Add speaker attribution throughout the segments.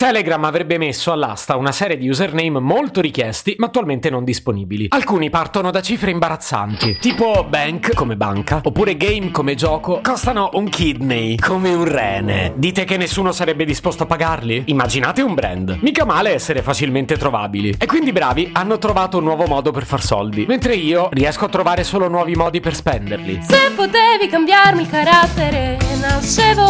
Speaker 1: Telegram avrebbe messo all'asta una serie di username molto richiesti, ma attualmente non disponibili. Alcuni partono da cifre imbarazzanti, tipo bank come banca, oppure game come gioco, costano un kidney come un rene. Dite che nessuno sarebbe disposto a pagarli? Immaginate un brand. Mica male essere facilmente trovabili. E quindi bravi hanno trovato un nuovo modo per far soldi, mentre io riesco a trovare solo nuovi modi per spenderli.
Speaker 2: Se potevi cambiarmi il carattere, nascevo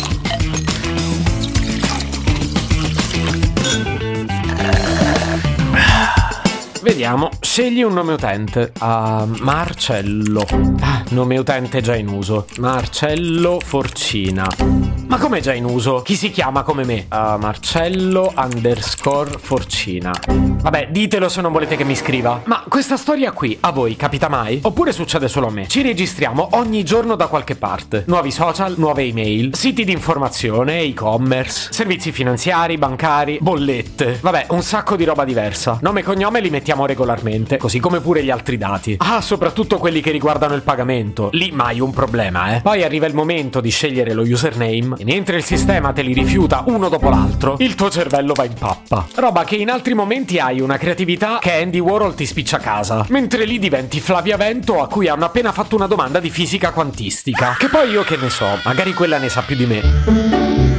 Speaker 1: Vediamo, scegli un nome utente. Ah, Marcello. Ah, nome utente già in uso. Marcello Forcina. Ma com'è già in uso? Chi si chiama come me? Ah, Marcello underscore Forcina. Vabbè, ditelo se non volete che mi scriva. Ma questa storia qui, a voi capita mai? Oppure succede solo a me? Ci registriamo ogni giorno da qualche parte. Nuovi social, nuove email, siti di informazione, e-commerce, servizi finanziari, bancari, bollette. Vabbè, un sacco di roba diversa. Nome e cognome li mettiamo regolarmente, così come pure gli altri dati. Ah, soprattutto quelli che riguardano il pagamento. Lì mai un problema, eh. Poi arriva il momento di scegliere lo username e mentre il sistema te li rifiuta uno dopo l'altro, il tuo cervello va in pappa. Roba che in altri momenti hai una creatività che Andy Warhol ti spiccia a casa, mentre lì diventi Flavia Vento a cui hanno appena fatto una domanda di fisica quantistica. Che poi io che ne so, magari quella ne sa più di me.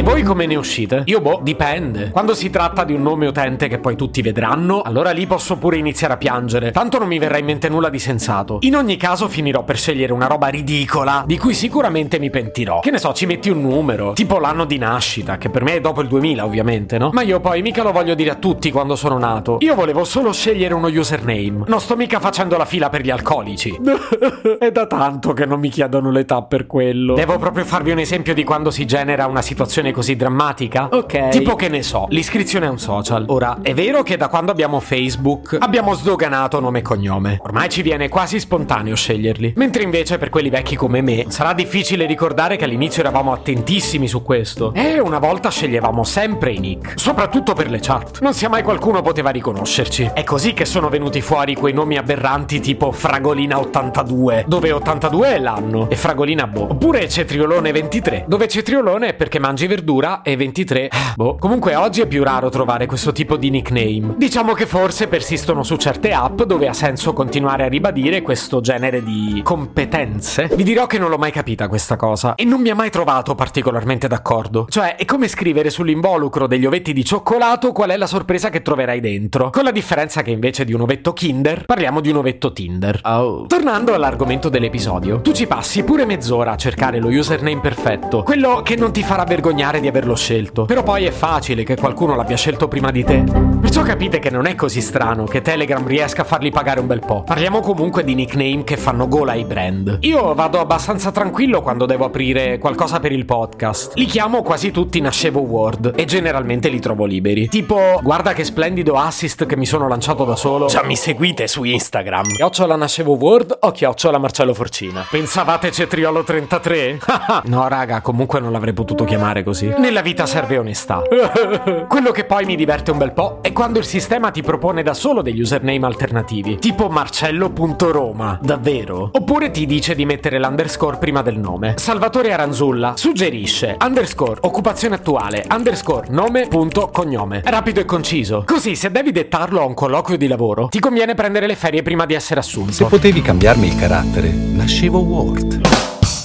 Speaker 1: E voi come ne uscite? Io boh, dipende. Quando si tratta di un nome utente che poi tutti vedranno, allora lì posso pure iniziare a piangere. Tanto non mi verrà in mente nulla di sensato. In ogni caso finirò per scegliere una roba ridicola, di cui sicuramente mi pentirò. Che ne so, ci metti un numero, tipo l'anno di nascita, che per me è dopo il 2000 ovviamente, no? Ma io poi mica lo voglio dire a tutti quando sono nato. Io volevo solo scegliere uno username. Non sto mica facendo la fila per gli alcolici. è da tanto che non mi chiedono l'età per quello. Devo proprio farvi un esempio di quando si genera una situazione così drammatica? Ok. Tipo che ne so, l'iscrizione a un social. Ora, è vero che da quando abbiamo Facebook abbiamo sdoganato nome e cognome. Ormai ci viene quasi spontaneo sceglierli. Mentre invece per quelli vecchi come me sarà difficile ricordare che all'inizio eravamo attentissimi su questo. E una volta sceglievamo sempre i nick, soprattutto per le chat. Non sia mai qualcuno poteva riconoscerci. È così che sono venuti fuori quei nomi aberranti tipo Fragolina 82, dove 82 è l'anno e Fragolina boh. Oppure Cetriolone 23, dove Cetriolone è perché mangi verdura e 23 boh. Comunque oggi è più raro trovare questo tipo di nickname. Diciamo che forse persistono su certe app dove ha senso continuare a ribadire questo genere di competenze. Vi dirò che non l'ho mai capita questa cosa e non mi ha mai trovato particolarmente d'accordo. Cioè, è come scrivere sull'involucro degli ovetti di cioccolato qual è la sorpresa che troverai dentro. Con la differenza che invece di un ovetto Kinder, parliamo di un ovetto Tinder.
Speaker 3: Oh.
Speaker 1: Tornando all'argomento dell'episodio, tu ci passi pure mezz'ora a cercare lo username perfetto, quello che non ti farà vergognare di averlo scelto. Però poi è facile che qualcuno l'abbia scelto prima di te. Perciò capite che non è così strano che Telegram riesca a farli pagare un bel po'. Parliamo comunque di nickname che fanno gola ai brand. Io vado abbastanza tranquillo quando devo aprire qualcosa per il podcast. Li chiamo quasi tutti Nascevo Word e generalmente li trovo liberi. Tipo, guarda che splendido assist che mi sono lanciato da solo. Già mi seguite su Instagram. Chiocciola Nascevo Word o chiocciola Marcello Forcina? Pensavate Cetriolo 33? no, raga, comunque non l'avrei potuto chiamare così. Nella vita serve onestà. Quello che poi mi diverte un bel po' è quando il sistema ti propone da solo degli username alternativi, tipo marcello.roma, davvero? Oppure ti dice di mettere l'underscore prima del nome. Salvatore Aranzulla suggerisce underscore occupazione attuale, underscore nome punto cognome. Rapido e conciso. Così se devi dettarlo a un colloquio di lavoro, ti conviene prendere le ferie prima di essere assunto.
Speaker 3: Se potevi cambiarmi il carattere, nascevo Word.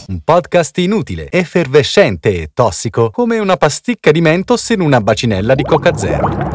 Speaker 3: Un podcast inutile, effervescente e tossico, come una pasticca di mentos in una bacinella di Coca Zero.